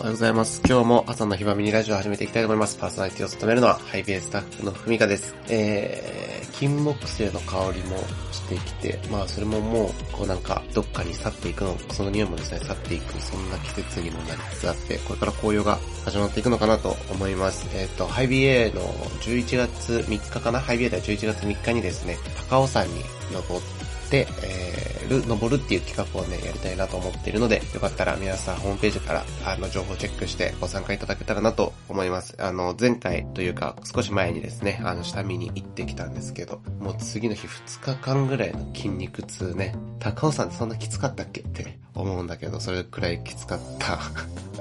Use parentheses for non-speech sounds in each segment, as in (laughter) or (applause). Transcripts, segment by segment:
おはようございます。今日も朝のひばみにラジオを始めていきたいと思います。パーソナリティを務めるのは、ハイビエスタッフのふみかです。えー、金木犀の香りもしてきて、まあそれももう、こうなんか、どっかに去っていくの、その匂いもですね、去っていく、そんな季節にもなりつつあって、これから紅葉が始まっていくのかなと思います。えっ、ー、と、ハイビエの11月3日かな？ハイビエでは11月3日にですね、高尾山に登って、えー、る、登るっていう企画をね、やりたいなと思っているので、よかったら皆さんホームページから、あの、情報チェックしてご参加いただけたらなと思います。あの、前回というか、少し前にですね、あの、下見に行ってきたんですけど、もう次の日2日間ぐらいの筋肉痛ね、高尾山ってそんなきつかったっけって思うんだけど、それくらいきつかった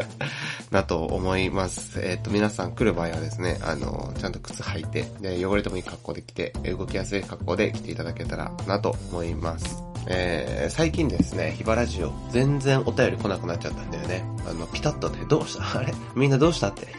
(laughs) なと思います。えっ、ー、と、皆さん来る場合はですね、あの、ちゃんと靴履いて、で、汚れてもいい格好で来て、動きやすい格好で来ていただけたらなと思います。えー、最近ですね、ヒバラジオ、全然お便り来なくなっちゃったんだよね。あの、ピタッとね、どうした？(laughs) あれ？みんなどうしたって？(laughs)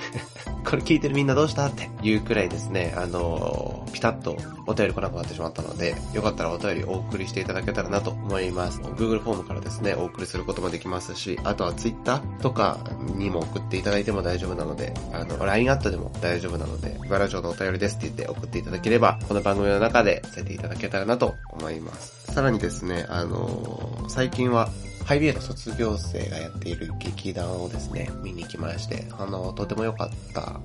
これ聞いてるみんなどうしたって？いうくらいですね、あのー、ピタッとお便り来なくなってしまったので、よかったらお便りお送りしていただけたらなと思います。Google フォームからですね、お送りすることもできますし、あとは Twitter とかにも送っていただいても大丈夫なので、あの、LINE アットでも大丈夫なので、バラジオのお便りですって言って送っていただければ、この番組の中でさせていただけたらなと思います。さらにですね、あの、最近はハイビエの卒業生がやっている劇団をですね、見に来まして、あの、とても良かった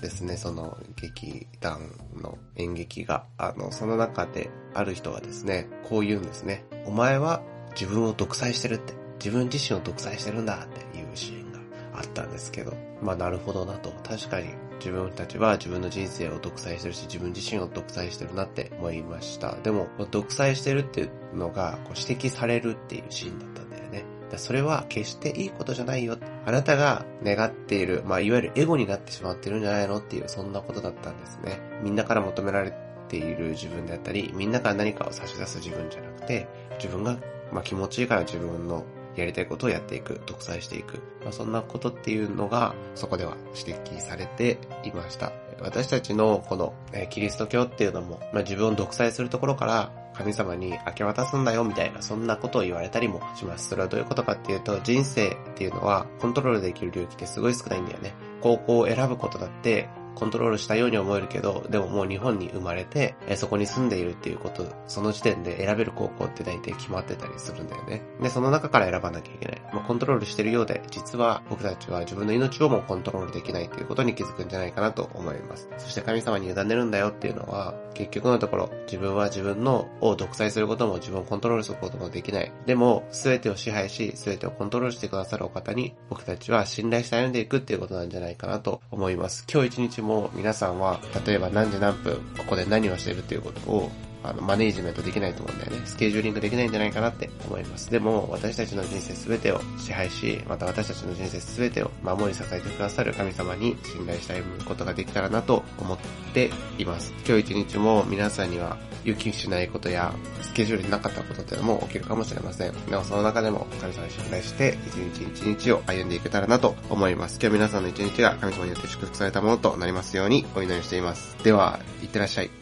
ですね、その劇団の演劇が。あの、その中である人がですね、こう言うんですね。お前は自分を独裁してるって。自分自身を独裁してるんだっていうシーンがあったんですけど、まあなるほどなと。確かに自分たちは自分の人生を独裁してるし、自分自身を独裁してるなって思いました。でも、独裁してるっていうのがこう指摘されるっていうシーンだったんだよね。だそれは決していいことじゃないよ。あなたが願っている、まあ、いわゆるエゴになってしまってるんじゃないのっていう、そんなことだったんですね。みんなから求められている自分であったり、みんなから何かを差し出す自分じゃなくて、自分が、まあ、気持ちいいから自分のやりたいことをやっていく、独裁していく。まあ、そんなことっていうのが、そこでは指摘されていました。私たちのこの、えキリスト教っていうのも、まあ、自分を独裁するところから、神様に明け渡すんだよみたいな、そんなことを言われたりもします。それはどういうことかっていうと、人生っていうのはコントロールできる領域ってすごい少ないんだよね。高校を選ぶことだって、コントロールしたように思えるけど、でももう日本に生まれて、そこに住んでいるっていうこと、その時点で選べる高校って大体決まってたりするんだよね。で、その中から選ばなきゃいけない。まあ、コントロールしてるようで、実は僕たちは自分の命をもコントロールできないっていうことに気づくんじゃないかなと思います。そして神様に委ねるんだよっていうのは、結局のところ、自分は自分のを独裁することも自分をコントロールすることもできない。でも、すべてを支配し、すべてをコントロールしてくださるお方に、僕たちは信頼して歩んでいくっていうことなんじゃないかなと思います。今日一日も皆さんは、例えば何時何分、ここで何をしているということを、あの、マネージメントできないと思うんだよね。スケジューリングできないんじゃないかなって思います。でも、私たちの人生すべてを支配し、また私たちの人生すべてを守り支えてくださる神様に信頼して歩むことができたらなと思っています。今日一日も皆さんには予期しないことや、スケジュールになかったことっていうのも起きるかもしれません。でもその中でも神様に信頼して、一日一日を歩んでいけたらなと思います。今日皆さんの一日が神様によって祝福されたものとなりますようにお祈りしています。では、いってらっしゃい。